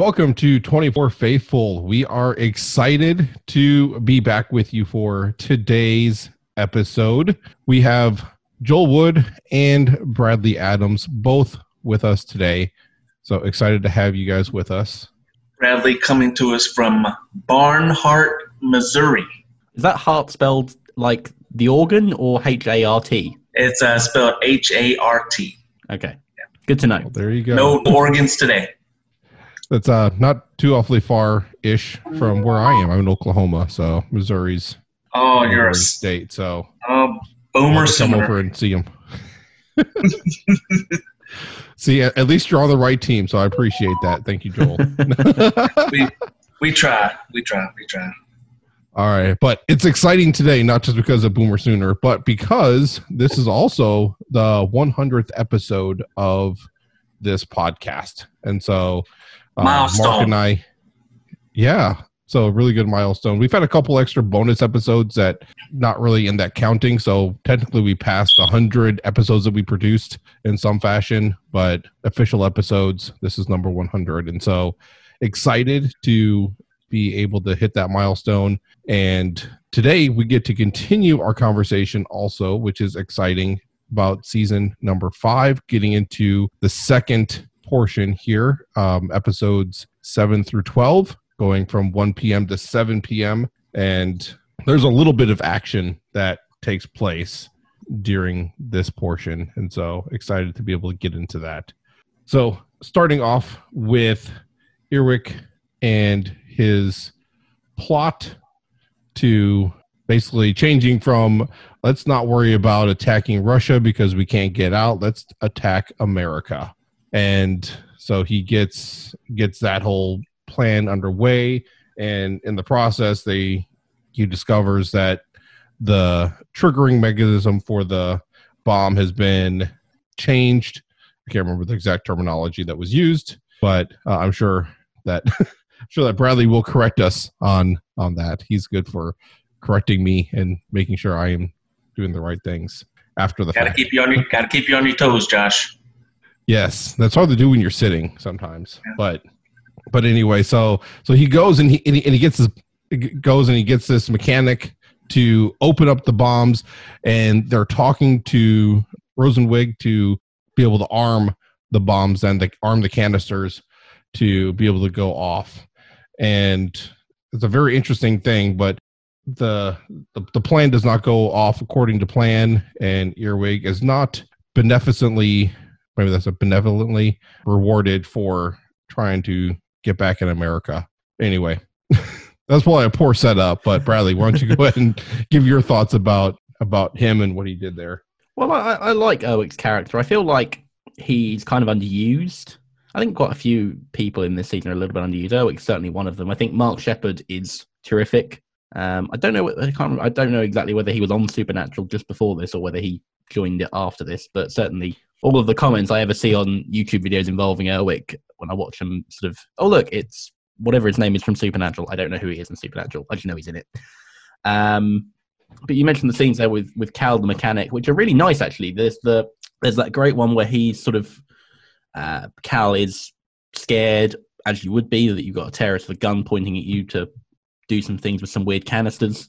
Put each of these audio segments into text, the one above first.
Welcome to 24 Faithful. We are excited to be back with you for today's episode. We have Joel Wood and Bradley Adams both with us today. So excited to have you guys with us. Bradley coming to us from Barnhart, Missouri. Is that heart spelled like the organ or H A R T? It's uh, spelled H A R T. Okay. Good to know. Well, there you go. No organs today. That's uh not too awfully far ish from where I am. I'm in Oklahoma, so Missouri's Oh, you're a Missouri state. So oh, boomer to come over sooner. and see him. see, at at least you're on the right team, so I appreciate that. Thank you, Joel. We we try, we try, we try. All right, but it's exciting today, not just because of Boomer Sooner, but because this is also the 100th episode of this podcast, and so uh, Mark and I, yeah, so a really good milestone. We've had a couple extra bonus episodes that not really in that counting, so technically we passed 100 episodes that we produced in some fashion, but official episodes, this is number 100, and so excited to be able to hit that milestone. And today we get to continue our conversation also, which is exciting about season number five, getting into the second portion here, um, episodes seven through 12, going from 1 p.m. to 7 p.m. And there's a little bit of action that takes place during this portion. And so excited to be able to get into that. So starting off with Erwich and his plot to basically changing from let's not worry about attacking Russia because we can't get out, let's attack America. And so he gets gets that whole plan underway and in the process they he discovers that the triggering mechanism for the bomb has been changed. I can't remember the exact terminology that was used, but uh, I'm sure that sure that Bradley will correct us on on that. He's good for correcting me and making sure I am doing the right things after the Gotta fact. keep you on your gotta keep you on your toes, Josh. Yes, that's hard to do when you're sitting sometimes. Yeah. But but anyway, so so he goes and he and he, and he gets his goes and he gets this mechanic to open up the bombs, and they're talking to Rosenwig to be able to arm the bombs and the, arm the canisters to be able to go off. And it's a very interesting thing, but the, the the plan does not go off according to plan, and Erwich is not beneficently maybe that's a benevolently rewarded for trying to get back in America. Anyway, that's probably a poor setup. But Bradley, why don't you go ahead and give your thoughts about about him and what he did there? Well, I, I like Erwich's character. I feel like he's kind of underused. I think quite a few people in this season are a little bit underused. Erwich's certainly one of them. I think Mark Sheppard is terrific. Um, I don't know. what- I can't. I don't know exactly whether he was on Supernatural just before this or whether he joined it after this. But certainly, all of the comments I ever see on YouTube videos involving Erwich, when I watch them, sort of, oh look, it's whatever his name is from Supernatural. I don't know who he is in Supernatural. I just know he's in it. Um, but you mentioned the scenes there with with Cal the mechanic, which are really nice actually. There's the there's that great one where he's sort of uh, Cal is scared as you would be that you've got a terrorist with a gun pointing at you to do some things with some weird canisters,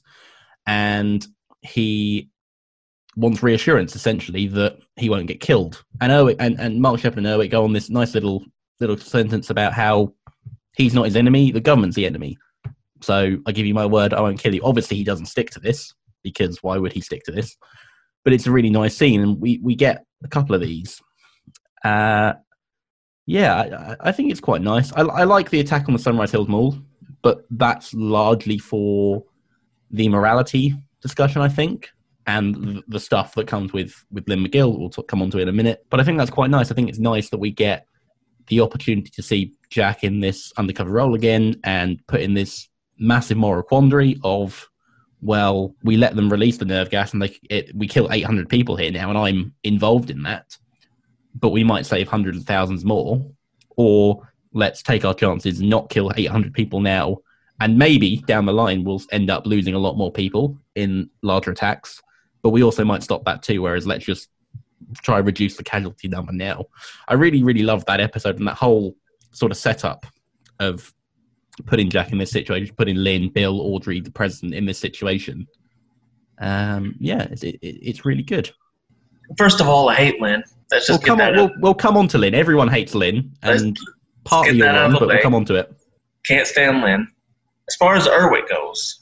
and he wants reassurance essentially that he won't get killed. And Erwich and, and Mark Sheppard and Erwich go on this nice little little sentence about how he's not his enemy, the government's the enemy. So I give you my word, I won't kill you. Obviously, he doesn't stick to this because why would he stick to this? But it's a really nice scene, and we we get a couple of these. Uh, yeah, I, I think it's quite nice. I, I like the attack on the Sunrise Hills Mall, but that's largely for the morality discussion, I think, and the, stuff that comes with with Lynn McGill. We'll come on to it in a minute. But I think that's quite nice. I think it's nice that we get the opportunity to see Jack in this undercover role again and put in this massive moral quandary of well, we let them release the nerve gas and they it, we kill 800 people here now, and I'm involved in that. But we might save hundreds of thousands more, or let's take our chances, not kill 800 people now, and maybe down the line we'll end up losing a lot more people in larger attacks. But we also might stop that too. Whereas let's just try and reduce the casualty number now. I really, really love that episode and that whole sort of setup of putting Jack in this situation, putting Lynn, Bill, Audrey, the president in this situation. Um, yeah, it's, it, it's really good. First of all, I hate Lynn. Let's We'll just come get on. We'll, we'll come on to Lynn. Everyone hates Lynn, Let's- and partly get you're wrong, but we'll come on to it. Can't stand Lynn. As far as Erwich goes,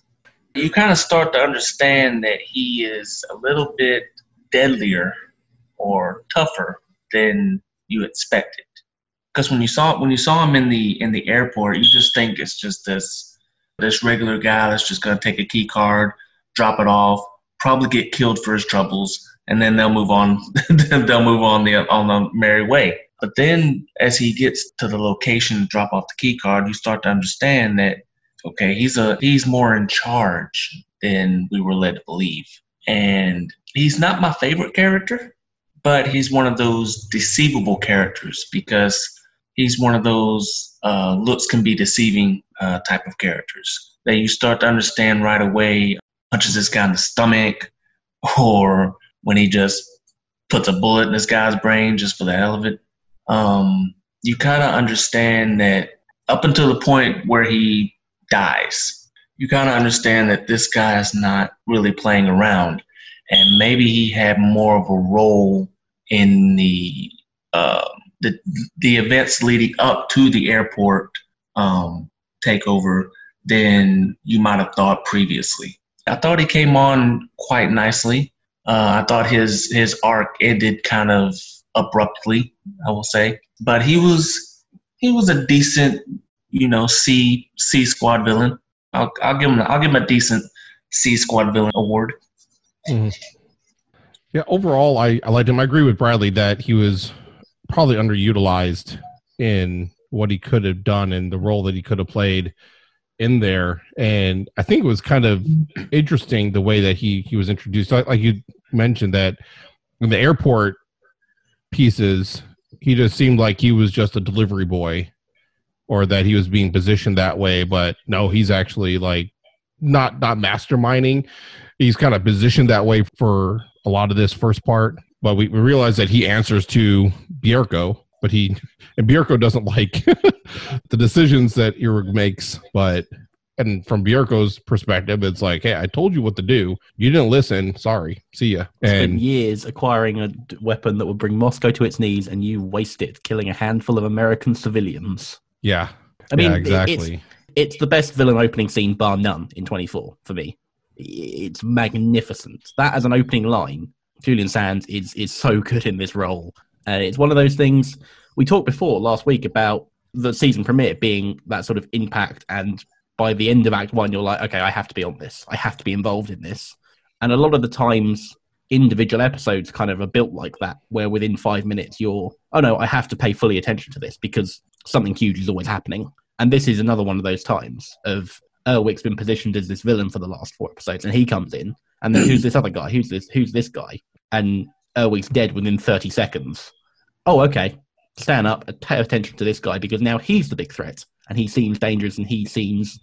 you kind of start to understand that he is a little bit deadlier or tougher than you expected. Because when you saw when you saw him in the in the airport, you just think it's just this this regular guy that's just gonna take a key card, drop it off, probably get killed for his troubles, and then they'll move on. they'll move on the on the merry way. But then, as he gets to the location to drop off the key card, you start to understand that okay, he's a he's more in charge than we were led to believe, and he's not my favorite character, but he's one of those deceivable characters because he's one of those uh, looks can be deceiving uh, type of characters that you start to understand right away. Punches this guy in the stomach, or when he just puts a bullet in this guy's brain just for the hell of it. Um, you kind of understand that up until the point where he dies, you kind of understand that this guy is not really playing around, and maybe he had more of a role in the uh, the the events leading up to the airport um, takeover than you might have thought previously. I thought he came on quite nicely. Uh, I thought his his arc ended kind of abruptly, I will say, but he was he was a decent, you know, C C squad villain. I'll I'll give him I'll give him a decent C squad villain award. Mm-hmm. Yeah, overall, I, I liked him. I agree with Bradley that he was probably underutilized in what he could have done and the role that he could have played in there. And I think it was kind of interesting the way that he he was introduced. Like you mentioned that in the airport pieces, he just seemed like he was just a delivery boy, or that he was being positioned that way. But no, he's actually like not not masterminding. He's kind of positioned that way for a lot of this first part, but we, we realize that he answers to Bierko, but he and Bierko doesn't like the decisions that Erwich makes, but and from Bierko's perspective, it's like, hey, I told you what to do. You didn't listen. Sorry. See ya. And years acquiring a weapon that would bring Moscow to its knees, and you waste it killing a handful of American civilians. Yeah, I mean, yeah, exactly. it's it's the best villain opening scene, bar none, in 24 for me. It's magnificent. That as an opening line, Julian Sands is is so good in this role. Uh, it's one of those things we talked before last week about the season premiere being that sort of impact, and by the end of Act One, you're like, okay, I have to be on this. I have to be involved in this. And a lot of the times, individual episodes kind of are built like that, where within five minutes, you're, oh no, I have to pay fully attention to this because something huge is always happening. And this is another one of those times of Erwich's been positioned as this villain for the last four episodes, and he comes in, and then who's this other guy? Who's this? Who's this guy? And Erwich's dead within thirty seconds. Oh, okay. Stand up pay attention to this guy because now he's the big threat, and he seems dangerous, and he seems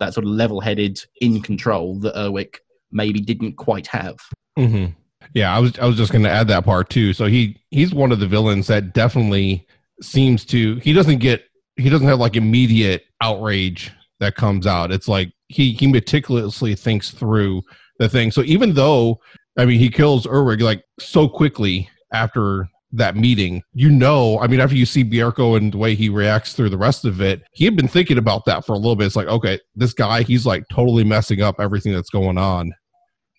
that sort of level-headed, in control that Erwich maybe didn't quite have. hmm Yeah, I was I was just going to add that part too. So he he's one of the villains that definitely seems to he doesn't get he doesn't have like immediate outrage that comes out. It's like he he meticulously thinks through the thing. So even though I mean he kills Erwich like so quickly after that meeting, you know, I mean after you see Bierko and the way he reacts through the rest of it, he had been thinking about that for a little bit. It's like, okay, this guy, he's like totally messing up everything that's going on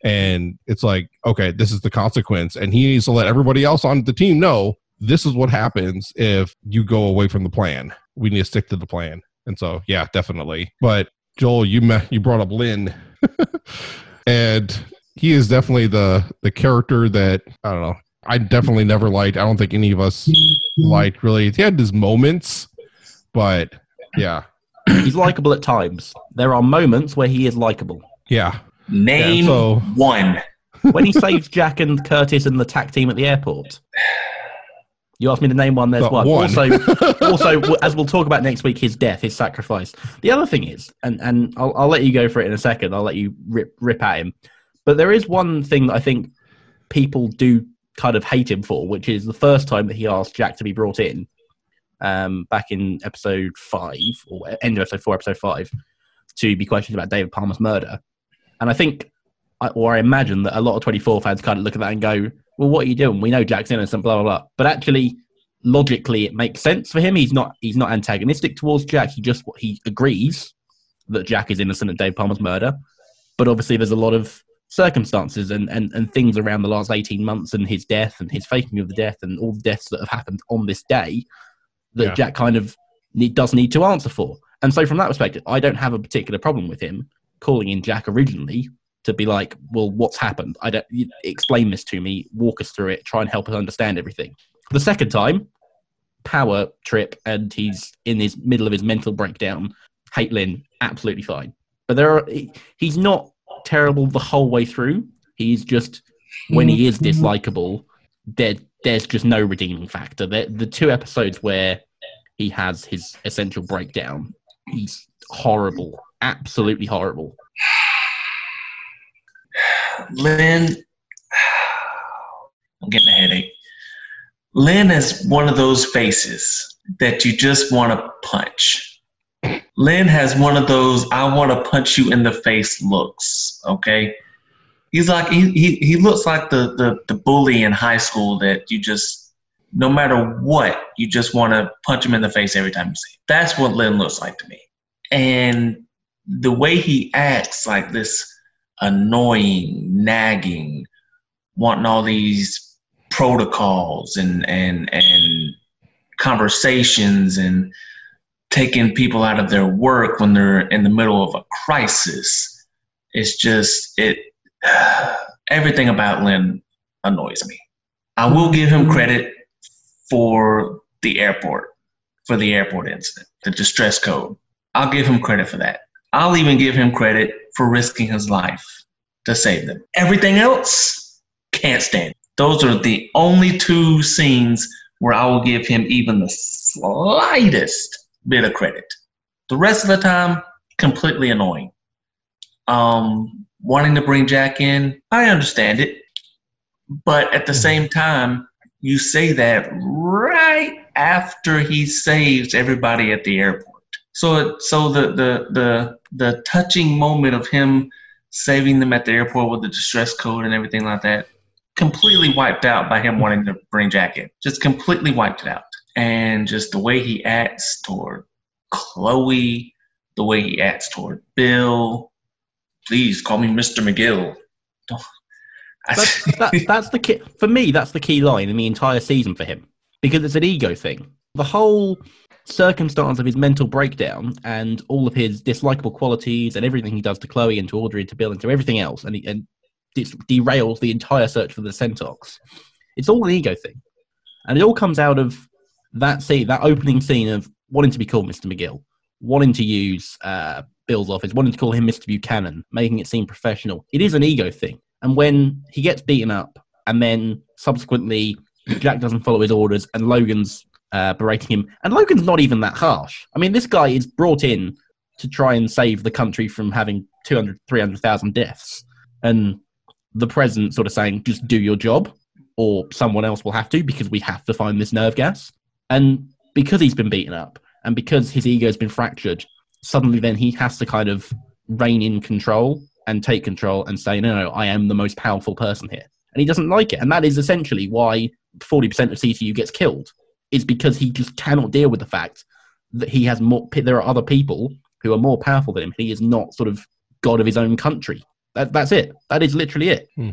and it's like okay this is the consequence and he needs to let everybody else on the team know this is what happens if you go away from the plan we need to stick to the plan and so yeah definitely but joel you met you brought up lynn and he is definitely the the character that i don't know i definitely never liked i don't think any of us liked really he had his moments but yeah He's likable at times. There are moments where he is likable. yeah Name so- one. when he saves Jack and Curtis and the TAC team at the airport. You asked me to name one. There's one. one. Also, also, as we'll talk about next week, his death, his sacrifice. The other thing is, and and I'll, I'll let you go for it in a second. I'll let you rip rip at him. But there is one thing that I think people do kind of hate him for, which is the first time that he asked Jack to be brought in, um, back in episode five or end of episode four, episode five, to be questioned about David Palmer's murder. And I think, or I imagine that a lot of 24 fans kind of look at that and go, well, what are you doing? We know Jack's innocent, blah, blah, blah. But actually, logically, it makes sense for him. He's not, he's not antagonistic towards Jack. He just, he agrees that Jack is innocent of Dave Palmer's murder. But obviously, there's a lot of circumstances and, and, and things around the last 18 months and his death and his faking of the death and all the deaths that have happened on this day that Yeah. Jack kind of need, does need to answer for. And so, from that perspective, I don't have a particular problem with him calling in Jack originally to be like, well, what's happened? I don't you- explain this to me, walk us through it, try and help us understand everything. The second time, power trip, and he's in his middle of his mental breakdown. Hate Lynn, absolutely fine. But there are he- he's not terrible the whole way through. He's just when he is dislikable, there there's just no redeeming factor. The two episodes where he has his essential breakdown, he's horrible, absolutely horrible. Lynn, I'm getting a headache. Lynn is one of those faces that you just want to punch. Lynn has one of those I want to punch you in the face looks. Okay, he's like he he, he looks like the, the the bully in high school that you just no matter what you just want to punch him in the face every time you see. Him. That's what Lynn looks like to me, and the way he acts like this annoying, nagging, wanting all these protocols and and and conversations and taking people out of their work when they're in the middle of a crisis. It's just it everything about Lynn annoys me. I will give him credit for the airport, for the airport incident, the distress code. I'll give him credit for that. I'll even give him credit for risking his life to save them. Everything else, can't stand. Those are the only two scenes where I will give him even the slightest bit of credit. The rest of the time, completely annoying. Um, wanting to bring Jack in, I understand it. But at the same time, you say that right after he saves everybody at the airport. So, so the, the the the touching moment of him saving them at the airport with the distress code and everything like that, completely wiped out by him wanting to bring Jack in. Just completely wiped it out. And just the way he acts toward Chloe, the way he acts toward Bill. Please call me Mr. McGill. That's, that, that's the key for me. That's the key line in the entire season for him because it's an ego thing. The whole circumstance of his mental breakdown and all of his dislikable qualities and everything he does to Chloe and to Audrey and to Bill and to everything else, and, he, and derails the entire search for the Sentox. It's all an ego thing, and it all comes out of that scene, that opening scene of wanting to be called Mr. McGill, wanting to use uh, Bill's office, wanting to call him Mr. Buchanan, making it seem professional. It is an ego thing. And when he gets beaten up, and then subsequently Jack doesn't follow his orders, and Logan's uh, berating him, and Logan's not even that harsh. I mean, this guy is brought in to try and save the country from having 200, 300,000 deaths. And the president sort of saying, just do your job, or someone else will have to because we have to find this nerve gas. And because he's been beaten up, and because his ego's been fractured, suddenly then he has to kind of rein in control and take control and say, no, no, I am the most powerful person here. And he doesn't like it. And that is essentially why 40% of CTU gets killed, is because he just cannot deal with the fact that he has more, there are other people who are more powerful than him. He is not sort of God of his own country. That, that's it. That is literally it. Hmm.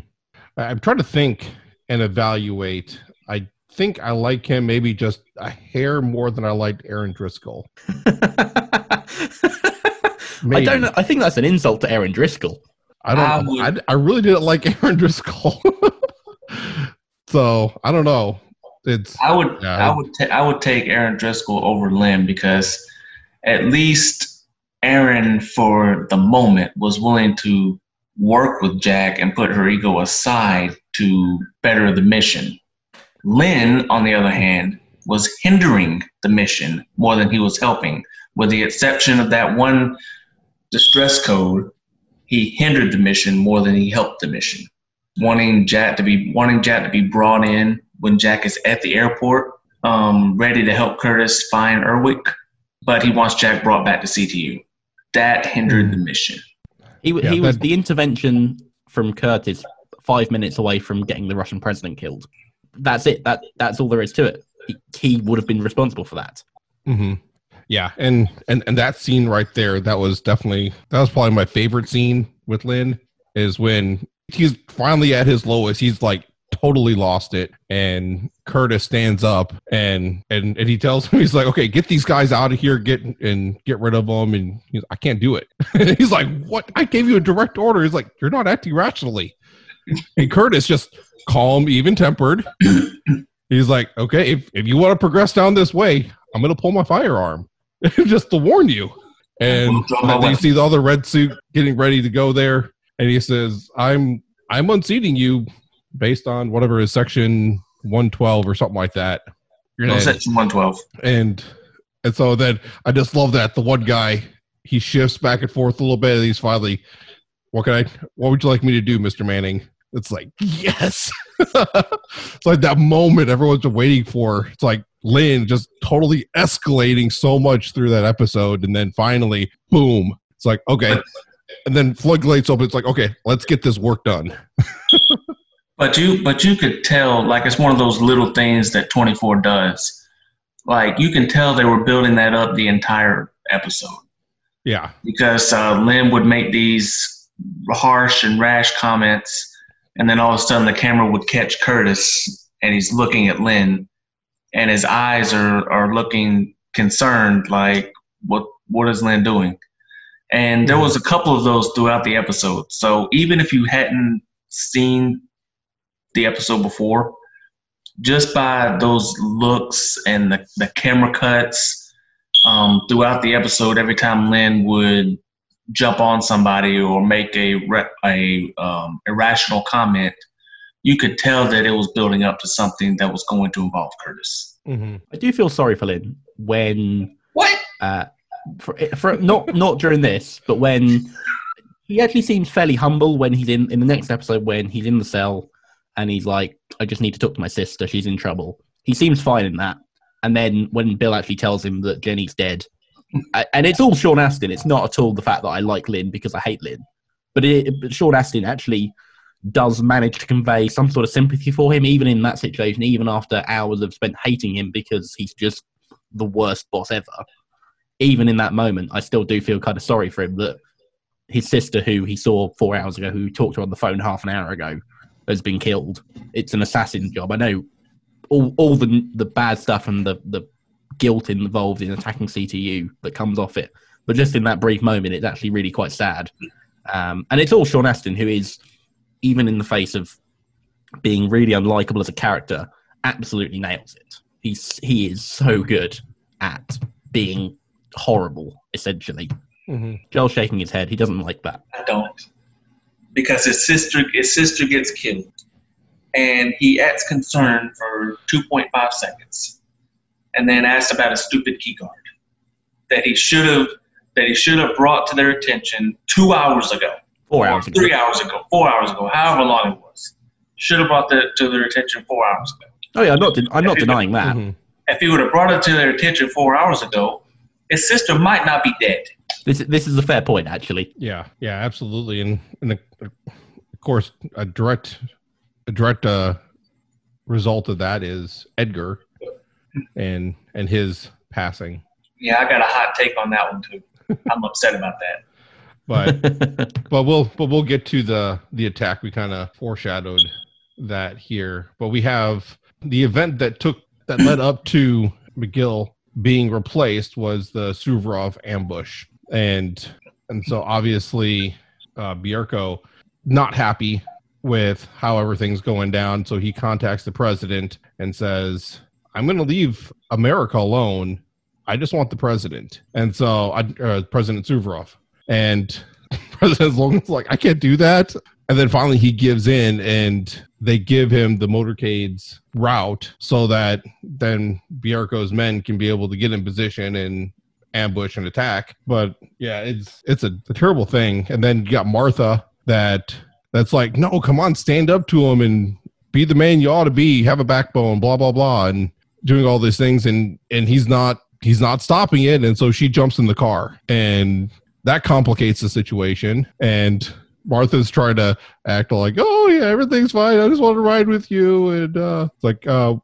I- I'm trying to think and evaluate. I think I like him maybe just a hair more than I liked Erin Driscoll. I don't know. I think that's an insult to Erin Driscoll. I don't. I I, I, really didn't like Erin Driscoll. so I don't know. It's I would Yeah, I would ta- I would take Erin Driscoll over Lynn because at least Erin for the moment was willing to work with Jack and put her ego aside to better the mission. Lynn, on the other hand, was hindering the mission more than he was helping. With the exception of that one distress code, he hindered the mission more than he helped the mission. Wanting Jack to be wanting Jack to be brought in when Jack is at the airport um, ready to help Curtis find Erwich, but he wants Jack brought back to CTU. That hindered the mission. He, Yeah, he was the intervention from Curtis five minutes away from getting the Russian president killed. That's it. That that's all there is to it. He, he would have been responsible for that. hmm Yeah, and and and that scene right there, that was definitely that was probably my favorite scene with Lynn is when he's finally at his lowest. He's like totally lost it, and Curtis stands up and and and he tells him he's like, okay, get these guys out of here, get and get rid of them, and he's I can't do it. he's like, what? I gave you a direct order. He's like, you're not acting rationally. And Curtis just calm, even tempered. He's like, okay, if, if you want to progress down this way, I'm going to pull my firearm just to warn you. And then you see the other red suit getting ready to go there. And he says, I'm, I'm unseating you based on whatever is section 112 or something like that. No, And- section 112. and and so then I just love that the one guy he shifts back and forth a little bit and he's finally what can I what would you like me to do, Mr. Manning? It's like, yes. it's like that moment everyone's been waiting for. It's like Lynn just totally escalating so much through that episode, and then finally, boom. It's like, okay. And then floodgates open. It's like, okay, let's get this work done. But you, but you could tell, like it's one of those little things that 24 does. Like you can tell they were building that up the entire episode Yeah. because uh, Lynn would make these harsh and rash comments, and then all of a sudden the camera would catch Curtis, and he's looking at Lynn, and his eyes are are looking concerned, like what what is Lynn doing? And there was a couple of those throughout the episode. So even if you hadn't seen the episode before, just by those looks and the, the camera cuts um, throughout the episode, every time Lynn would jump on somebody or make a a um, irrational comment, you could tell that it was building up to something that was going to involve Curtis. Mm-hmm. I do feel sorry for Lynn when What? uh, for, for not not during this, but when he actually seems fairly humble when he's in in the next episode when he's in the cell and he's like, "I just need to talk to my sister. She's in trouble." He seems fine in that, and then when Bill actually tells him that Jenny's dead, and it's all Sean Astin. It's not at all the fact that I like Lynn because I hate Lynn, but, it, but Sean Astin actually does manage to convey some sort of sympathy for him, even in that situation, even after hours of spent hating him because he's just the worst boss ever. Even in that moment, I still do feel kind of sorry for him that his sister, who he saw four hours ago, who talked to her on the phone half an hour ago, has been killed. It's an assassin job. I know all all the the bad stuff and the the guilt involved in attacking CTU that comes off it, but just in that brief moment, it's actually really quite sad. Um, and it's all Sean Astin, who is even in the face of being really unlikable as a character, absolutely nails it. He's he is so good at being horrible, essentially. Mm-hmm. Joel's shaking his head. He doesn't like that. I don't. Because his sister his sister gets killed. And he acts concerned for 2.5 seconds. And then asks about a stupid key card that he should have that he should have brought to their attention two hours ago. Four hours ago. Three hours ago. Four hours ago. However long it was. Should have brought that to their attention four hours ago. Oh yeah, I'm not. Den- I'm not denying that. Mm-hmm. If he would have brought it to their attention four hours ago, his sister might not be dead. This this is a fair point, actually. Yeah, yeah, absolutely, and and of course, a direct a direct uh, result of that is Edgar and and his passing. Yeah, I got a hot take on that one too. I'm upset about that. But but we'll but we'll get to the the attack. We kind of foreshadowed that here, but we have the event that took that led up to McGill being replaced was the Suvorov ambush, and and so obviously uh, Bierko not happy with how everything's going down, so he contacts the president and says, "I'm going to leave America alone. I just want the president." And so I, uh, President Suvorov and President Logan's like, I can't do that. And then finally he gives in and they give him the motorcade's route so that then Bierko's men can be able to get in position and ambush and attack. But yeah, it's it's a, a terrible thing. And then you got Martha that that's like, no, come on, stand up to him and be the man you ought to be, have a backbone, blah blah blah. And doing all these things and and he's not he's not stopping it and so she jumps in the car and that complicates the situation and martha's trying to act like oh yeah everything's fine. I just want to ride with you. And uh it's like uh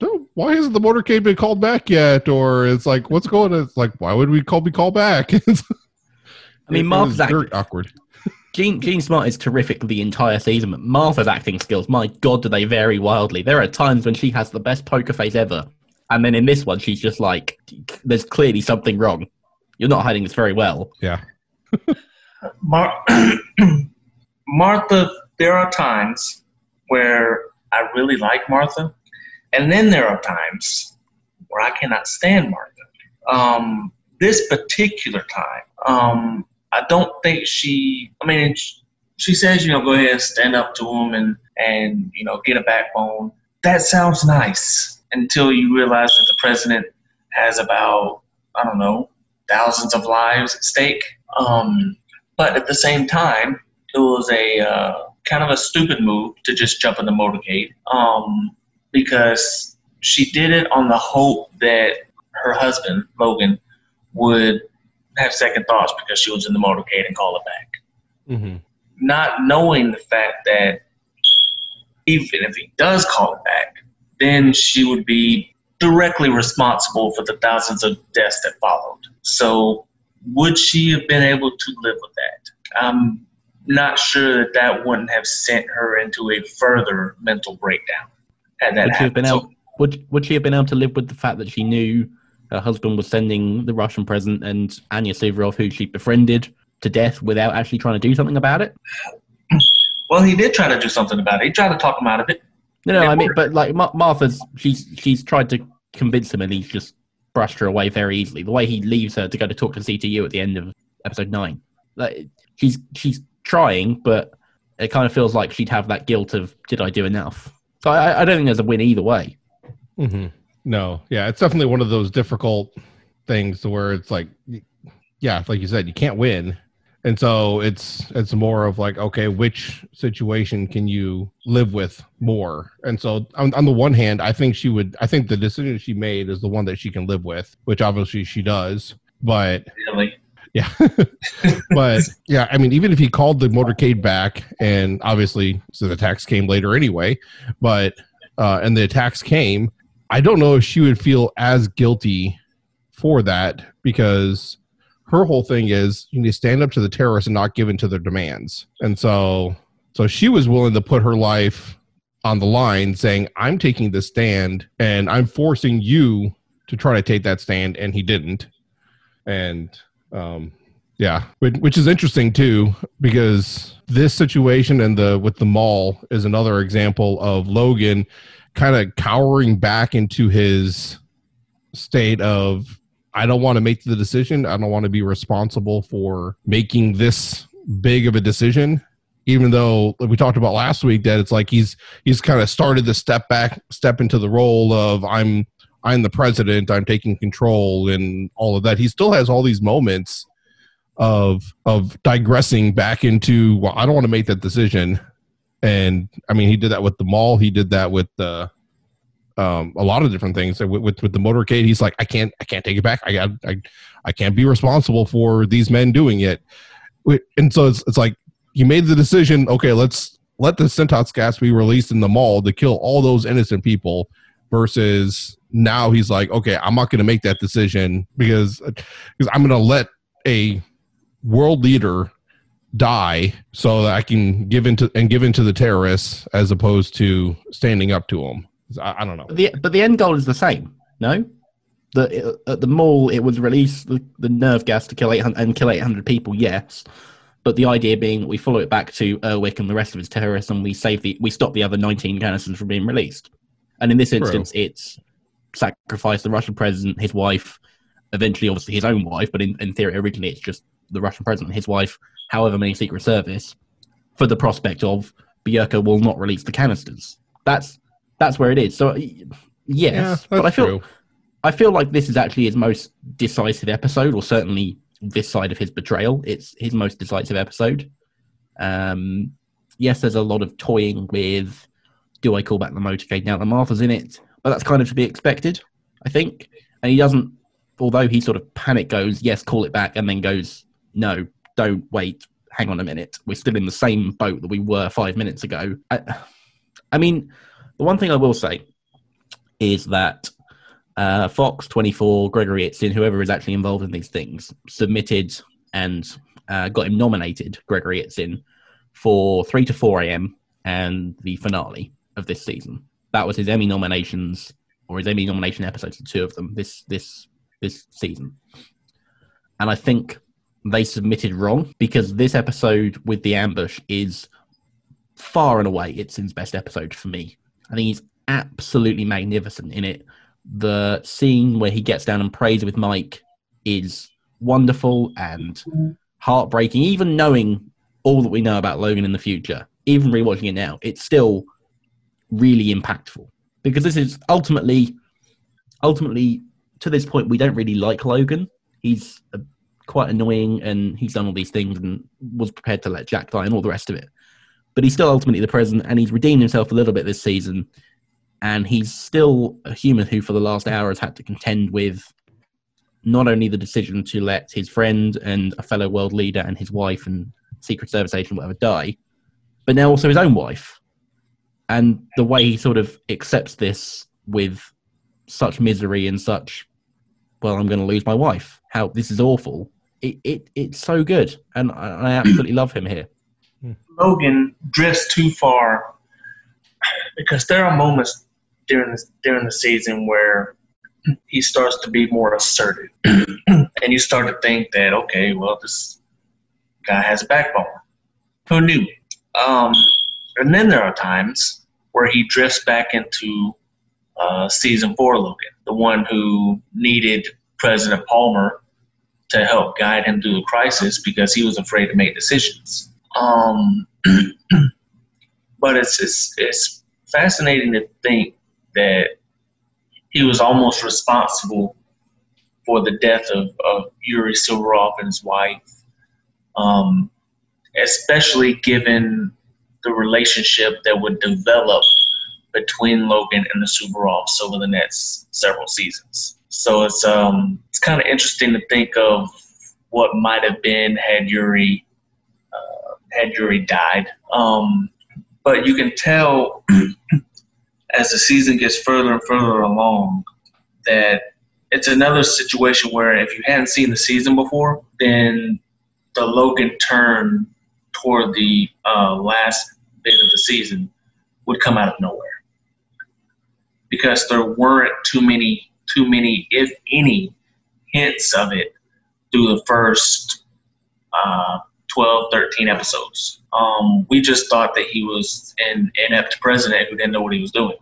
no, why hasn't the motorcade been called back yet? Or it's like what's going on? It's like why would we call be called back? I mean, Martha's act- very awkward. Gene, Jean Smart is terrific the entire season, but Martha's acting skills, my god, do they vary wildly. There are times when she has the best poker face ever, and then in this one, she's just like, there's clearly something wrong. You're not hiding this very well. yeah Mar- Martha, there are times where I really like Martha, and then there are times where I cannot stand Martha. Um, this particular time, um, I don't think she. I mean, sh- she says, you know, go ahead and stand up to him and and you know get a backbone. That sounds nice until you realize that the president has about I don't know thousands of lives at stake. Um, but at the same time, it was a uh, kind of a stupid move to just jump in the motorcade um, because she did it on the hope that her husband Logan would have second thoughts because she was in the motorcade and call it back, mm-hmm. not knowing the fact that even if he does call it back, then she would be directly responsible for the thousands of deaths that followed. So would she have been able to live with that? I'm not sure that that wouldn't have sent her into a further mental breakdown. Had that Would she have been able? Would Would she have been able to live with the fact that she knew her husband was sending the Russian president and Anya Suvorov, who she befriended, to death without actually trying to do something about it? well, he did try to do something about it. He tried to talk him out of it. No, no, It I mean, worked. but like Martha's, she's she's tried to convince him, and he's just brushed her away very easily. The way he leaves her to go to talk to CTU at the end of episode nine, like she's she's trying, but it kind of feels like she'd have that guilt of did I do enough? So I, I don't think there's a win either way. Mm-hmm. No, yeah, it's definitely one of those difficult things where it's like, yeah, like you said, you can't win, and so it's it's more of like, okay, which situation can you live with more? And so on, on the one hand, I think she would, I think the decision she made is the one that she can live with, which obviously she does, but Really, yeah. but yeah, I mean, even if he called the motorcade back, and obviously, so the attacks came later anyway, but uh, and the attacks came, I don't know if she would feel as guilty for that because her whole thing is you need to stand up to the terrorists and not give in to their demands, and so so she was willing to put her life on the line, saying, "I'm taking the stand, and I'm forcing you to try to take that stand," and he didn't, and um yeah which, which is interesting too because this situation and the with the mall is another example of logan kind of cowering back into his state of i don't want to make the decision. I don't want to be responsible for making this big of a decision even though like we talked about last week that it's like he's he's kind of started to step back step into the role of i'm i'm the president i'm taking control and all of that. He still has all these moments of of digressing back into well i don't want to make that decision. And i mean he did that with the mall he did that with the um a lot of different things. With, with with the motorcade he's like i can't i can't take it back. I got i i can't be responsible for these men doing it. And so it's, it's like you made the decision okay let's let the Sentox gas be released in the mall to kill all those innocent people versus now he's like okay i'm not going to make that decision because because i'm going to let a world leader die so that i can give into and give into the terrorists as opposed to standing up to them i, I don't know But the but the end goal is the same. No, the at the mall it was release the, the nerve gas to kill eight hundred and kill eight hundred people. Yes, but the idea being we follow it back to Erwich and the rest of his terrorists, and we save the we stop the other nineteen canisters from being released. And in this True. instance, it's sacrifice the Russian president, his wife, eventually obviously his own wife, but in, in theory originally it's just the Russian president, his wife, however many Secret Service, for the prospect of Bierko will not release the canisters. That's that's where it is. So yes, yeah but I feel true I feel like this is actually his most decisive episode, or certainly this side of his betrayal. It's his most decisive episode. Um, yes, there's a lot of toying with do I call back the motorcade now that Martha's in it? but that's kind of to be expected, I think. And he doesn't, although he sort of panic goes, yes, call it back, and then goes, no, don't wait, hang on a minute. We're still in the same boat that we were five minutes ago. I, I mean, the one thing I will say is that uh, Fox 24, Gregory Itzin, whoever is actually involved in these things, submitted and uh, got him nominated, Gregory Itzin, for 3 to 4 a.m. and the finale of this season. That was his Emmy nominations, or his Emmy nomination episodes, the two of them this this this season. And I think they submitted wrong because this episode with the ambush is far and away Itzin's best episode for me. I think he's absolutely magnificent in it. The scene where he gets down and prays with Mike is wonderful and heartbreaking. Even knowing all that we know about Logan in the future, even rewatching it now, it's still really impactful because this is ultimately, ultimately, to this point, we don't really like Logan. He's a, quite annoying and he's done all these things and was prepared to let Jack die and all the rest of it. But he's still ultimately the president and he's redeemed himself a little bit this season. And he's still a human who, for the last hour, has had to contend with not only the decision to let his friend and a fellow world leader and his wife and Secret Service agent, whatever, die, but now also his own wife. And the way he sort of accepts this with such misery and such, well, I'm going to lose my wife. How this is awful. It, it it's so good, and I, I absolutely love him here. Logan drifts too far because there are moments during the, during the season where he starts to be more assertive, and you start to think that okay, well, this guy has a backbone. Who knew? Um, and then there are times where he drifts back into uh, season four Logan, the one who needed President Palmer to help guide him through the crisis because he was afraid to make decisions. Um, but it's, it's it's fascinating to think that he was almost responsible for the death of, of Yuri Suvorov and his wife, um, especially given the relationship that would develop between Logan and the Suvorovs over the next several seasons. So it's um it's kind of interesting to think of what might have been had Yuri had Yuri died. Um, but you can tell as the season gets further and further along that it's another situation where if you hadn't seen the season before, then the Logan turn toward the uh, last bit of the season would come out of nowhere because there weren't too many, too many, if any, hints of it through the first uh, 12, 13 episodes. Um, we just thought that he was an inept president who didn't know what he was doing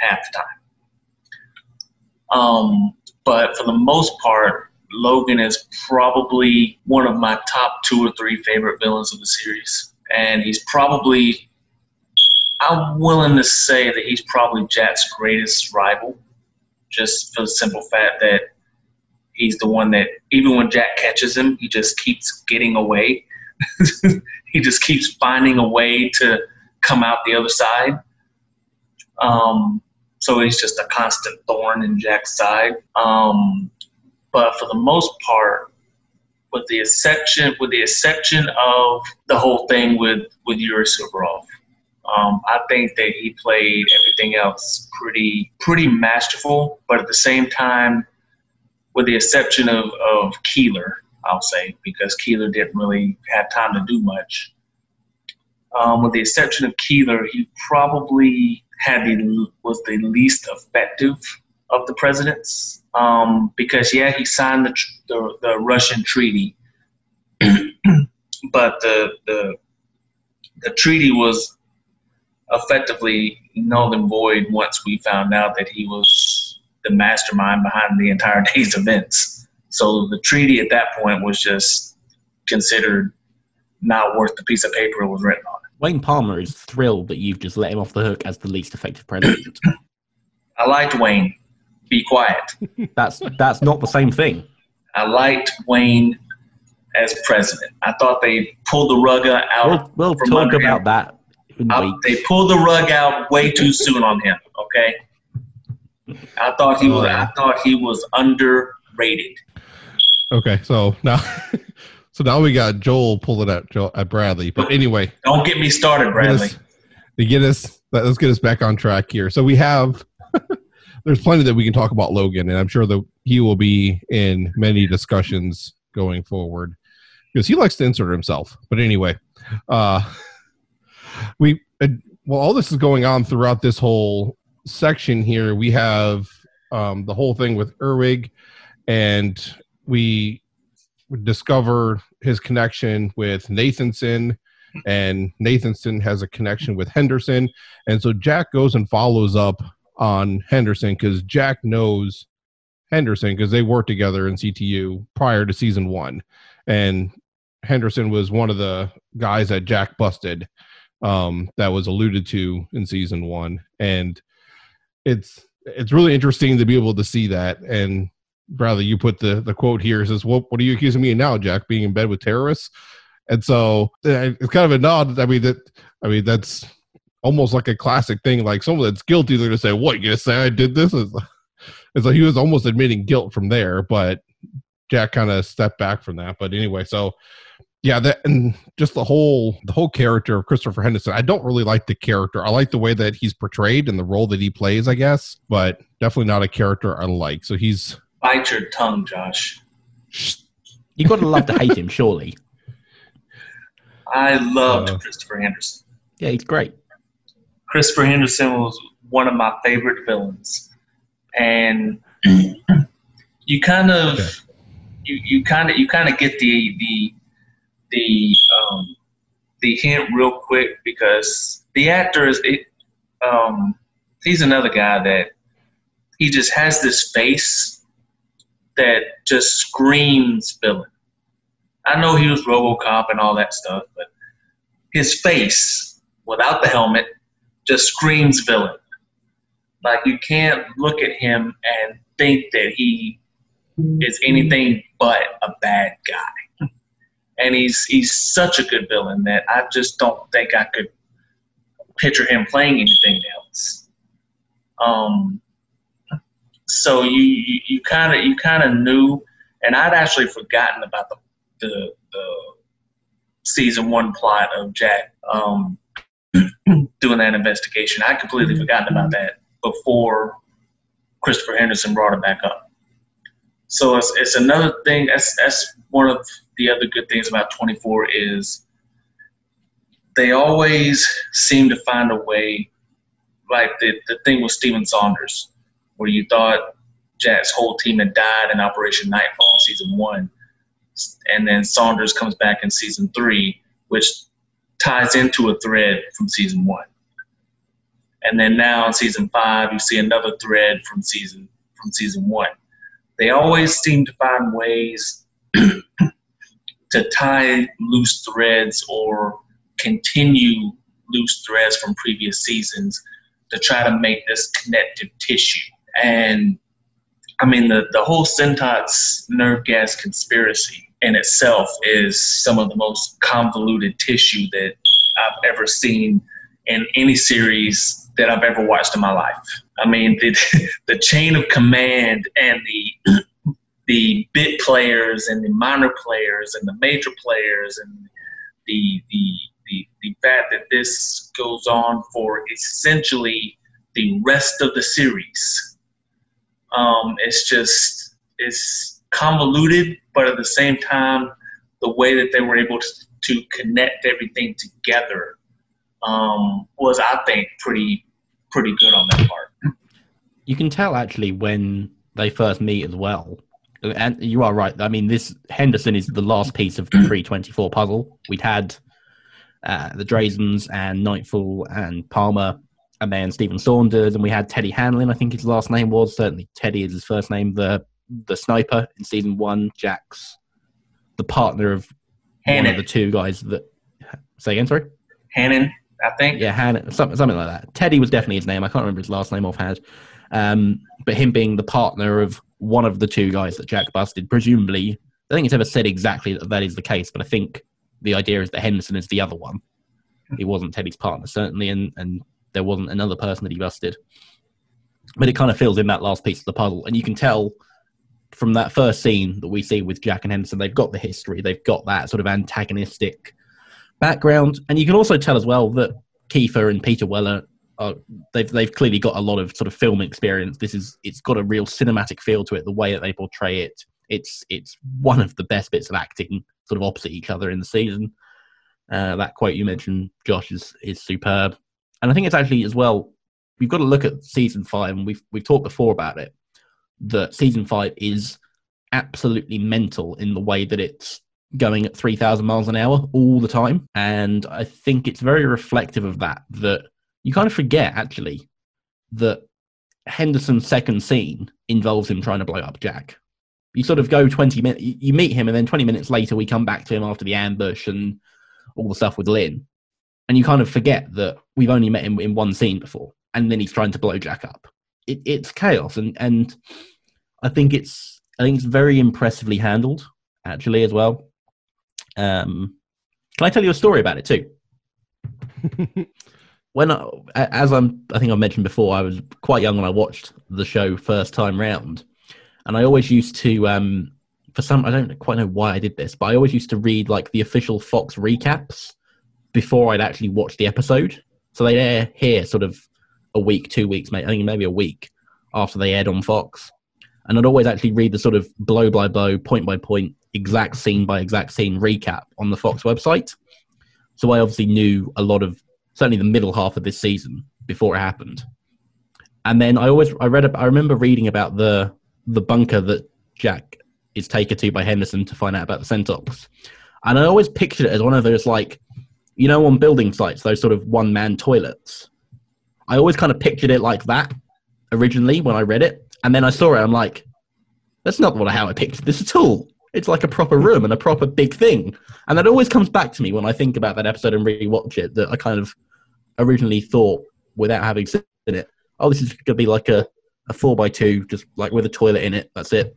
half the time. Um, but for the most part, Logan is probably one of my top two or three favorite villains of the series. And he's probably, I'm willing to say that he's probably Jack's greatest rival, just for the simple fact that he's the one that, even when Jack catches him, he just keeps getting away. he just keeps finding a way to come out the other side. Um, so he's just a constant thorn in Jack's side. Um, but for the most part, with the exception with the exception of the whole thing with with Yuri Suvorov, um, I think that he played everything else pretty pretty masterful. But at the same time, with the exception of of Keeler, I'll say because Keeler didn't really have time to do much. Um, with the exception of Keeler, he probably had the was the least effective of the presidents um, because yeah he signed the, the, the Russian treaty, but the the the treaty was effectively null and void once we found out that he was the mastermind behind the entire day's events. So the treaty at that point was just considered not worth the piece of paper it was written on. Wayne Palmer is thrilled that you've just let him off the hook as the least effective president. I liked Wayne. Be quiet. that's that's not the same thing. I liked Wayne as president. I thought they pulled the rug out. We'll, we'll talk about him. that. I, they pulled the rug out way too soon on him. Okay. I thought he was. Uh, I thought he was underrated. Okay, so now, so now we got Joel pulling at Joel, at Bradley. But anyway, Don't get me started, get Bradley. us- to get us, let- let's get us back on track here. So we have, there's plenty that we can talk about Logan, and I'm sure that he will be in many discussions going forward because he likes to insert himself. But anyway, uh, we uh, well, all this is going on throughout this whole section here. We have um, the whole thing with Erwich, and we discover his connection with Nathanson, and Nathanson has a connection with Henderson, and so Jack goes and follows up on Henderson because Jack knows Henderson because they worked together in CTU prior to season one, and Henderson was one of the guys that Jack busted um, that was alluded to in season one, and it's it's really interesting to be able to see that. And Bradley, you put the the quote here says, "What what are you accusing me of now, Jack? Being in bed with terrorists?" And so it's kind of a nod. I mean that I mean that's almost like a classic thing. Like someone that's guilty, they're gonna say, "What you say? I did this?" It's, it's like he was almost admitting guilt from there, but Jack kind of stepped back from that. But anyway, so yeah, that and just the whole the whole character of Christopher Henderson. I don't really like the character. I like the way that he's portrayed and the role that he plays, I guess, but definitely not a character I like. So he's Bite your tongue, Josh. You got to love to hate him, surely. I loved Uh. Christopher Henderson. Yeah, he's great. Christopher Henderson was one of my favorite villains, and you kind of, Okay. you you kind of you kind of get the the the um, the hint real quick because the actor is it. Um, he's another guy that he just has this face that just screams villain. I know he was RoboCop and all that stuff, but his face without the helmet just screams villain. Like you can't look at him and think that he is anything but a bad guy. And he's he's such a good villain that I just don't think I could picture him playing anything else. Um, so you you- kind of you kind of knew, and I'd actually forgotten about the the, the season one plot of Jack um, doing that investigation. I completely forgotten about that before Christopher Henderson brought it back up. So it's, it's another thing. That's that's one of the other good things about 24 is they always seem to find a way. Like the the thing with Stephen Saunders, where you thought Jack's whole team had died in Operation Nightfall season one, and then Saunders comes back in season three, which ties into a thread from season one. And then now in season five, you see another thread from season from season one. They always seem to find ways to tie loose threads or continue loose threads from previous seasons to try to make this connective tissue. And I mean, the, the whole Sentox nerve gas conspiracy in itself is some of the most convoluted tissue that I've ever seen in any series that I've ever watched in my life. I mean, the, the chain of command and the the bit players and the minor players and the major players and the the the, the fact that this goes on for essentially the rest of the series. Um, it's just it's convoluted, but at the same time, the way that they were able to, to connect everything together um, was, I think, pretty pretty good on that part. You can tell actually when they first meet as well. And you are right. I mean, this Henderson is the last piece of the pre twenty four puzzle. We'd had uh, the Drazens and Nightfall and Palmer, and then Stephen Saunders, and we had Teddy Hanlon. I think his last name was certainly Teddy is his first name. The the sniper in season one, Jack's the partner of one of the two guys that. Say again, sorry. Hannon, I think. Yeah, Han, something, something like that. Teddy was definitely his name. I can't remember his last name offhand. Um, but him being the partner of one of the two guys that Jack busted, presumably, I think it's ever said exactly that that is the case, but I think the idea is that Henderson is the other one. He wasn't Teddy's partner, certainly, and, and there wasn't another person that he busted. but it kind of fills in that last piece of the puzzle, and you can tell from that first scene that we see with Jack and Henderson, they've got the history, they've got that sort of antagonistic background, and you can also tell as well that Kiefer and Peter Weller are they've they've clearly got a lot of sort of film experience. This is it's got a real cinematic feel to it, the way that they portray it. It's it's one of the best bits of acting, sort of opposite each other in the season. Uh, that quote you mentioned, Josh, is is superb, and I think it's actually as well. We've got to look at season five, and we've we've talked before about it. That season five is absolutely mental in the way that it's going at 3000 miles an hour all the time and i think it's very reflective of that that you kind of forget actually that henderson's second scene involves him trying to blow up jack. You sort of go 20 minutes you meet him and then 20 minutes later we come back to him after the ambush and all the stuff with lynn. And you kind of forget that we've only met him in one scene before and then he's trying to blow jack up. It, it's chaos and and i think it's i think it's very impressively handled actually as well. Um, can I tell you a story about it too? when I, as I'm, I think I mentioned before, I was quite young when I watched the show first time round, and I always used to, um, for some, I don't quite know why I did this, but I always used to read like the official Fox recaps before I'd actually watch the episode. So they'd air here sort of a week, two weeks, maybe, I think maybe a week after they aired on Fox. And I'd always actually read the sort of blow by blow, point by point exact scene by exact scene recap on the Fox website. So I obviously knew a lot of certainly the middle half of this season before it happened. And then I always I read I remember reading about the the bunker that Jack is taken to by Henderson to find out about the Sentox. And I always pictured it as one of those like you know on building sites those sort of one man toilets. I always kind of pictured it like that originally when I read it. And then I saw it I'm like that's not what how I pictured this at all. It's like a proper room and a proper big thing. And that always comes back to me when I think about that episode and rewatch it that I kind of originally thought without having seen it, oh, this is going to be like a, a 4 by 2 just like with a toilet in it. That's it.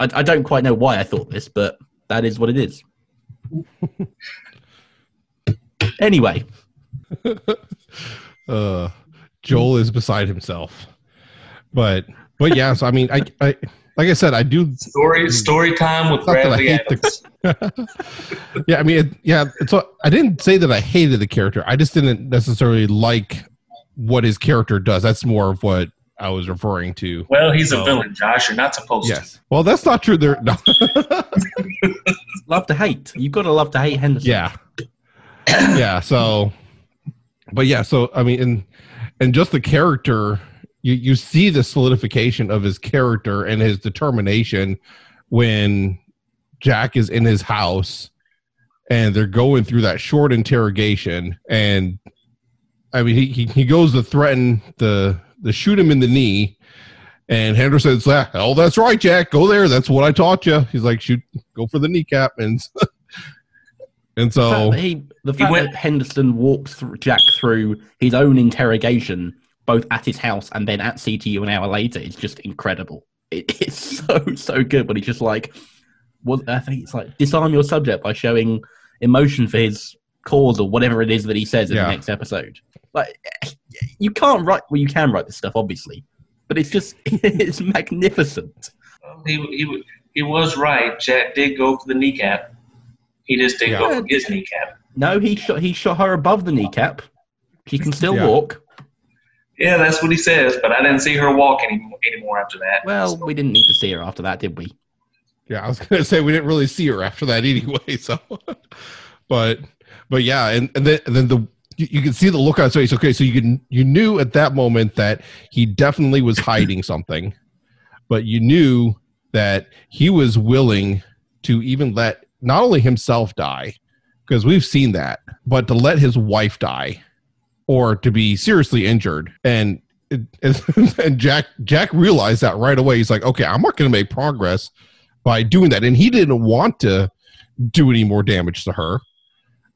I, I don't quite know why I thought this, but that is what it is. anyway. uh, Joel is beside himself. But but yeah, so I mean I I like I said, I do story story time with Bradley Adams. The, yeah, I mean, it, yeah. So I didn't say that I hated the character. I just didn't necessarily like what his character does. That's more of what I was referring to. Well, he's so, a villain, Josh. You're not supposed yes. to. Well, that's not true. There. No. love to hate. You've got to love to hate Henderson. Yeah. yeah. So, but yeah. So I mean, and and just the character you you see the solidification of his character and his determination when Jack is in his house and they're going through that short interrogation and I mean he he, he goes to threaten the the shoot him in the knee and Henderson's like, "Oh, that's right, Jack. Go there. That's what I taught you." He's like, "Shoot, go for the kneecap." And and so the fact that, he, the fact went, that Henderson walks through Jack through his own interrogation both at his house and then at CTU an hour later is just incredible. It, it's so so good, but he's just like, well, I think it's like disarm your subject by showing emotion for his cause or whatever it is that he says in yeah. the next episode. Like, eh, you can't write. Well, you can write this stuff, obviously, but it's just it's magnificent. He he he was right. Jack did go for the kneecap. He just didn't yeah. go for his kneecap. No, he shot he shot her above the kneecap. She can still yeah. walk. Yeah, that's what he says, but I didn't see her walk anymore, anymore after that. Well, so. we didn't need to see her after that, did we? Yeah, I was gonna say we didn't really see her after that anyway. So, but but yeah, and and then and then the you, you can see the look on his face. Okay, so you can you knew at that moment that he definitely was hiding something, but you knew that he was willing to even let not only himself die because we've seen that, but to let his wife die or to be seriously injured. And and Jack Jack realized that right away. He's like, okay, I'm not going to make progress by doing that. And he didn't want to do any more damage to her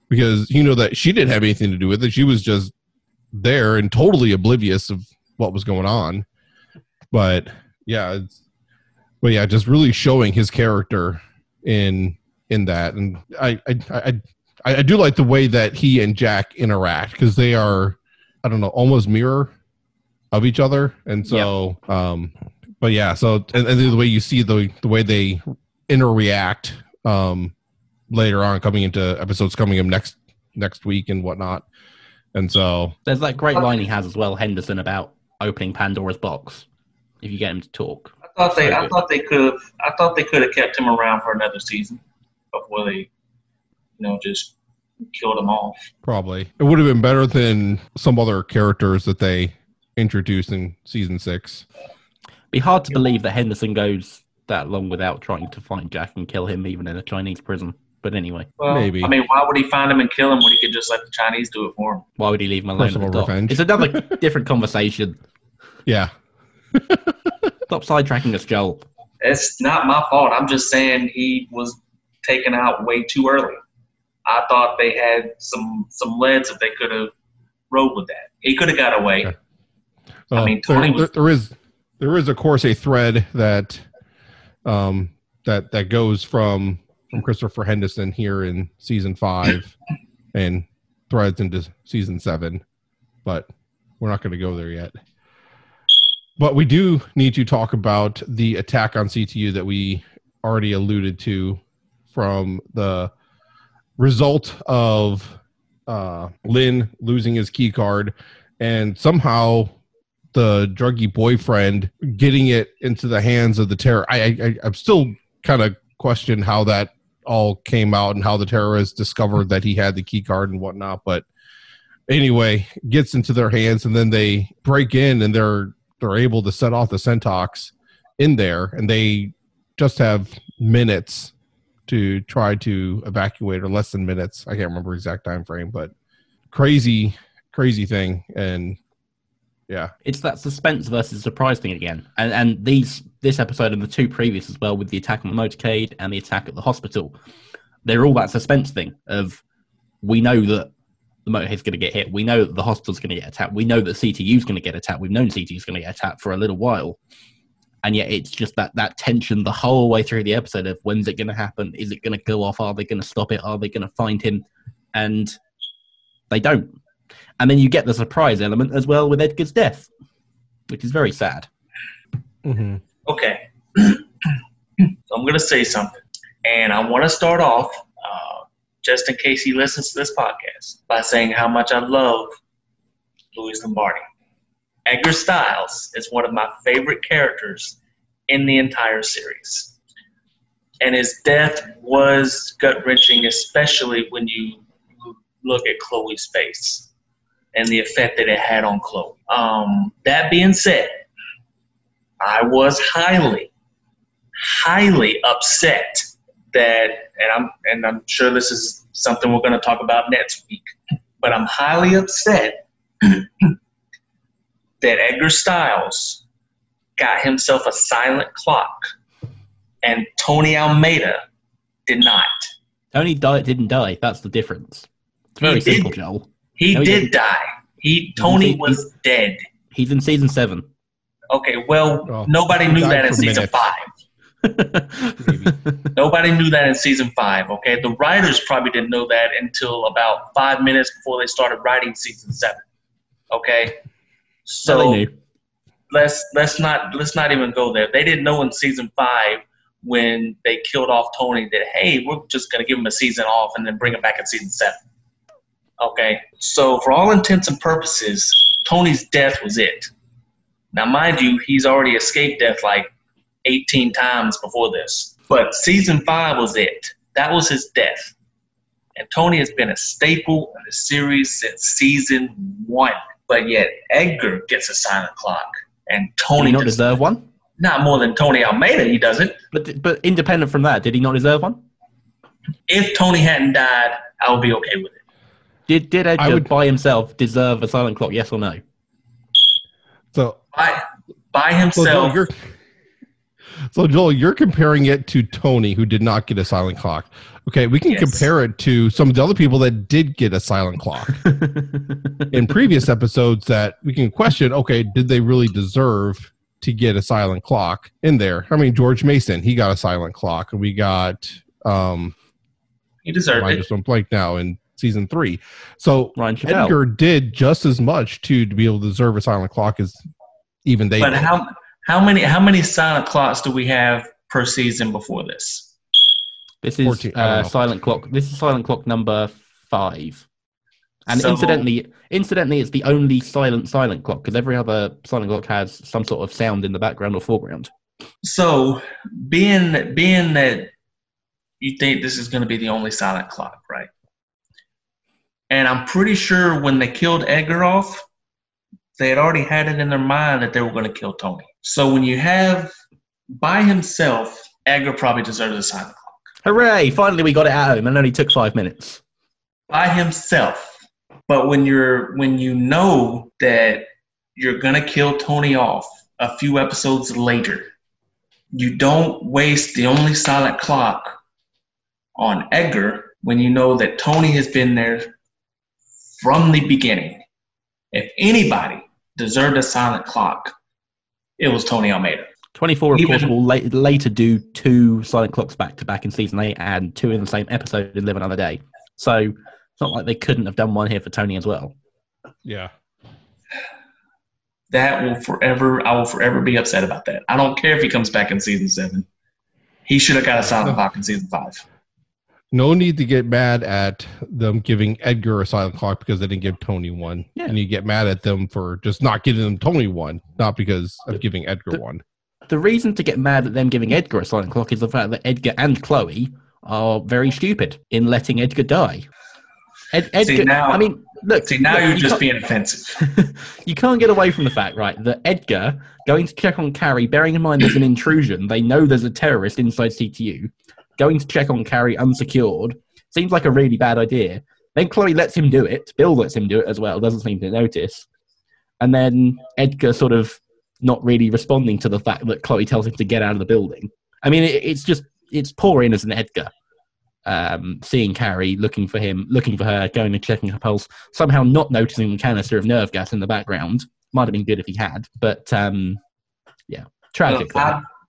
because you know that she didn't have anything to do with it. She was just there and totally oblivious of what was going on. But yeah, but yeah, just really showing his character in in that. And I I I I, I do like the way that he and Jack interact because they are, I don't know, almost mirror of each other, and so, um, but yeah, so and, and the way you see the the way they interact um, later on, coming into episodes coming up next next week and whatnot, and so There's that great line he has as well, Henderson, about opening Pandora's box. If you get him to talk, I thought they, So I good. thought they could, have, I thought they could have kept him around for another season before they, you know, just killed him off. probably it would have been better than some other characters that they introduced in season six. be hard to believe that Henderson goes that long without trying to find Jack and kill him, even in a Chinese prison. But anyway, Well, Maybe. I mean, why would he find him and kill him when he could just let the Chinese do it for him? why would he leave him alone? at the Personal dock? revenge. It's another different conversation. Yeah, Stop sidetracking us, Joel. It's not my fault. I'm just saying he was taken out way too early. I thought they had some some leads if they could have rode with that. He could have got away. Okay. I mean, there- Tony was- there- there is there is of course a thread that um that that goes from from Christopher Henderson here in season five and threads into season seven, but we're not going to go there yet. But we do need to talk about the attack on CTU that we already alluded to from the result of uh, Lynn losing his key card and somehow the druggy boyfriend getting it into the hands of the terror. I, I I'm still kind of question how that all came out and how the terrorists discovered that he had the key card and whatnot. But anyway, gets into their hands and then they break in and they're they're able to set off the Sentox in there and they just have minutes to try to evacuate or less than minutes. I can't remember exact time frame, but crazy, crazy thing. And yeah, It's that suspense versus surprise thing again, and and these this episode and the two previous as well with the attack on the motorcade and the attack at the hospital, they're all that suspense thing of we know that the motorcade's going to get hit, we know that the hospital's going to get attacked, we know that CTU's going to get attacked, we've known CTU's going to get attacked for a little while, and yet it's just that that tension the whole way through the episode of when's it going to happen, is it going to go off, are they going to stop it, are they going to find him, and they don't. And then you get the surprise element as well with Edgar's death, which is very sad. mm-hmm. Okay. so I'm going to say something. And I want to start off, uh, just in case he listens to this podcast, by saying how much I love Louis Lombardi. Edgar Stiles is one of my favorite characters in the entire series. And his death was gut wrenching, especially when you look at Chloe's face and the effect that it had on Chloe. Um, that being said, I was highly, highly upset that, and I'm and I'm sure this is something we're going to talk about next week, but I'm highly upset that Edgar Stiles got himself a silent clock, and Tony Almeida did not. Tony died, didn't die. That's the difference. It's very He did. simple, Joel. He No, did didn't. die. He Tony He- was dead. He's in season seven. Okay, well, Oh, nobody knew that in season minutes. five. Nobody knew that in season five. Okay, the writers probably didn't know that until about five minutes before they started writing season seven. Okay, so knew. let's let's not let's not even go there. They didn't know in season five when they killed off Tony that hey, we're just gonna give him a season off and then bring him back in season seven. Okay, so for all intents and purposes, Tony's death was it. Now, mind you, he's already escaped death like 18 times before this, but season five was it. That was his death. And Tony has been a staple in the series since season one. But yet, Edgar gets a silent clock, and Did Tony he not does deserve one? not more than Tony Almeida. He doesn't. But but independent from that, did he not deserve one? If Tony hadn't died, I would be okay with it. Did did Edgar would- by himself deserve a silent clock? Yes or no? So By by himself, you're so Joel, you're comparing it to Tony, who did not get a silent clock. Okay, we can Yes. compare it to some of the other people that did get a silent clock in previous episodes. That we can question. Okay, did they really deserve to get a silent clock in there? I mean, George Mason, he got a silent clock, and we got um, he deserved I it. just went blank now in season three. So Ryan Edgar did just as much to to be able to deserve a silent clock as even they. But know. how how many how many silent clocks do we have per season before this? This is 14, uh, silent clock. This is silent clock number five. And So- incidentally, incidentally, it's the only silent silent clock because every other silent clock has some sort of sound in the background or foreground. So being being that you think this is going to be the only silent clock, right? And I'm pretty sure when they killed Edgar off, they had already had it in their mind that they were going to kill Tony. So when you have by himself, Edgar probably deserves a silent clock. Hooray! Finally, we got it at home, and only took five minutes. By himself. But when you're when you know that you're gonna kill Tony off a few episodes later, you don't waste the only silent clock on Edgar when you know that Tony has been there from the beginning. If anybody deserved a silent clock, it was Tony Almeida. 24, of Even- course, will la- later do two silent clocks back to back in season 8 and two in the same episode in Live Another Day. So it's not like they couldn't have done one here for Tony as well. yeah. That will forever I will forever be upset about that. I don't care if he comes back in season seven. He should have got a silent clock in season five. No need to get mad at them giving Edgar a silent clock because they didn't give Tony one. Yeah. And you get mad at them for just not giving them Tony one, not because of giving Edgar the- one. The reason to get mad at them giving Edgar a silent clock is the fact that Edgar and Chloe are very stupid in letting Edgar die. Ed- See, Edgar, now- I mean, look. See, now look, you're you just being offensive. you can't get away from the fact, right, that Edgar going to check on Carrie, bearing in mind there's an intrusion, they know there's a terrorist inside CTU, going to check on Carrie unsecured, seems like a really bad idea. Then Chloe lets him do it. Bill lets him do it as well, doesn't seem to notice. And then Edgar sort of not really responding to the fact that Chloe tells him to get out of the building. I mean, it, it's just, it's poor innocent Edgar. Um, seeing Carrie, looking for him, looking for her, going and checking her pulse, somehow not noticing the canister of nerve gas in the background. Might have been good if he had, but um, yeah, tragic.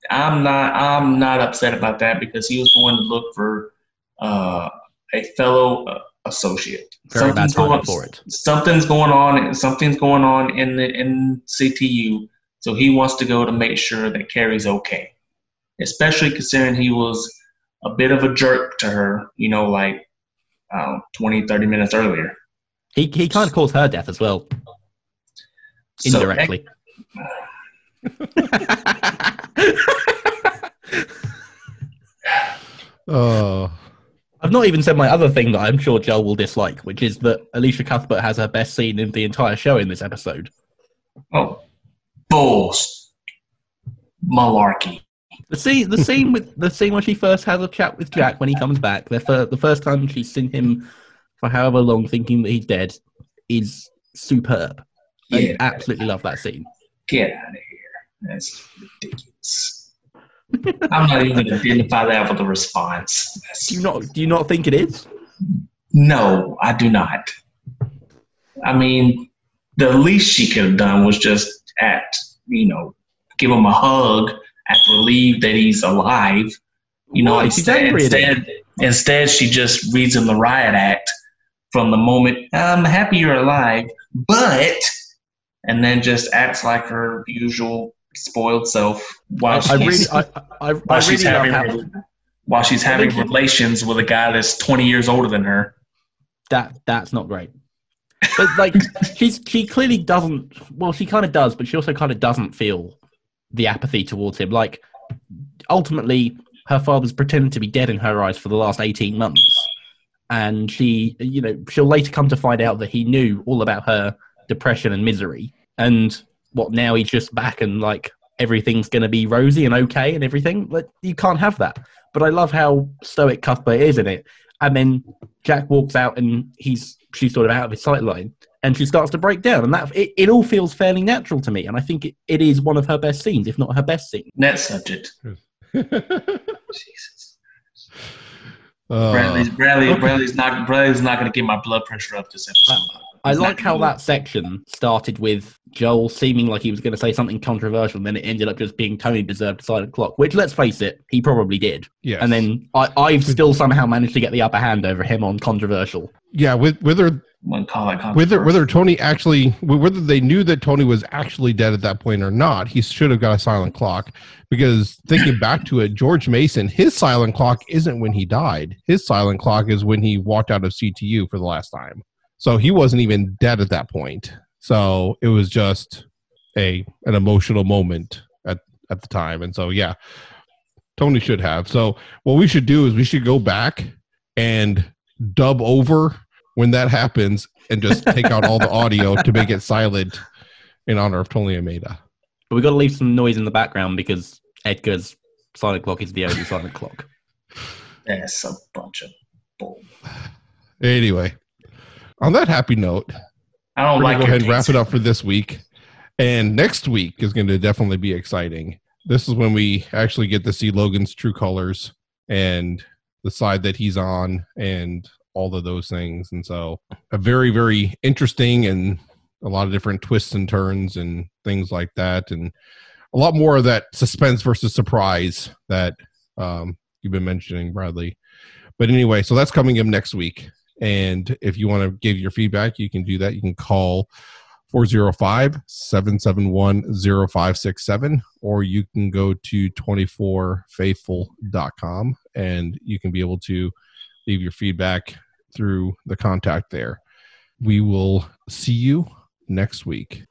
I'm not. I'm not upset about that because he was going to look for uh, a fellow uh, associate. Very Something's going- for it. Something's going on. Something's going on in the in CTU. So he wants to go to make sure that Carrie's okay, especially considering he was a bit of a jerk to her. You know, like um, 20, 30 minutes earlier. He he kind of caused her death as well, So, indirectly. Uh, I've not even said my other thing that I'm sure Joel will dislike, which is that Elisha Cuthbert has her best scene in the entire show in this episode. oh, bulls, malarkey. The scene, the scene with the scene where she first has a chat with Jack when he comes back. The fir- the first time she's seen him for however long, thinking that he's dead, is superb. I Yeah. absolutely love that scene. Get out of here. That's ridiculous. I'm not even going to identify that with a response. That's- Do you not do you not think it is? no, I do not. I mean, the least she could have done was just act, you know, give him a hug after relieved that he's alive. You know, Why? Instead, angry at him. instead, instead, she just reads him the riot act from the moment, I'm happy you're alive, but, and then just acts like her usual spoiled self while I really, she's, I, I, I while she's really having, while she's having relations with a guy that's 20 years older than her. that that's not great. But like, she's she clearly doesn't. Well, she kind of does, but she also kind of doesn't feel the apathy towards him. Like, ultimately, her father's pretended to be dead in her eyes for the last eighteen months, and she, you know, she'll later come to find out that he knew all about her depression and misery, and what now he's just back and like everything's going to be rosy and okay and everything. Like, you can't have that. But I love how stoic Cuthbert is in it. And then Jack walks out and he's she's sort of out of his sight line and she starts to break down and that it, it all feels fairly natural to me and I think it, it is one of her best scenes, if not her best scene. Next subject. Jesus. uh, Bradley's Bradley okay. Bradley's not Bradley's not going to get my blood pressure up this episode. I like how that section started with Joel seeming like he was going to say something controversial, and then it ended up just being Tony deserved a silent clock. Which, let's face it, he probably did. yes. And then I, I've still somehow managed to get the upper hand over him on controversial. yeah, with whether Wouldn't call it whether whether Tony actually whether they knew that Tony was actually dead at that point or not, he should have got a silent clock because thinking back to it, George Mason, his silent clock isn't when he died. His silent clock is when he walked out of CTU for the last time. So he wasn't even dead at that point. So it was just a an emotional moment at at the time. And so yeah, Tony should have. So what we should do is we should go back and dub over when that happens and just take out all the audio to make it silent in honor of Tony Almeida. But we got to leave some noise in the background because Edgar's silent clock is the only silent clock. That's a bunch of bull. Anyway, on that happy note, I don't like go ahead and wrap it up for this week. And next week is going to definitely be exciting. This is when we actually get to see Logan's true colors and the side that he's on and all of those things. And so, a very, very interesting and a lot of different twists and turns and things like that. And a lot more of that suspense versus surprise that um, you've been mentioning, Bradley. But anyway, so that's coming up next week. And if you want to give your feedback, you can do that. You can call 405 771 0567, or you can go to 24faithful.com and you can be able to leave your feedback through the contact there. We will see you next week.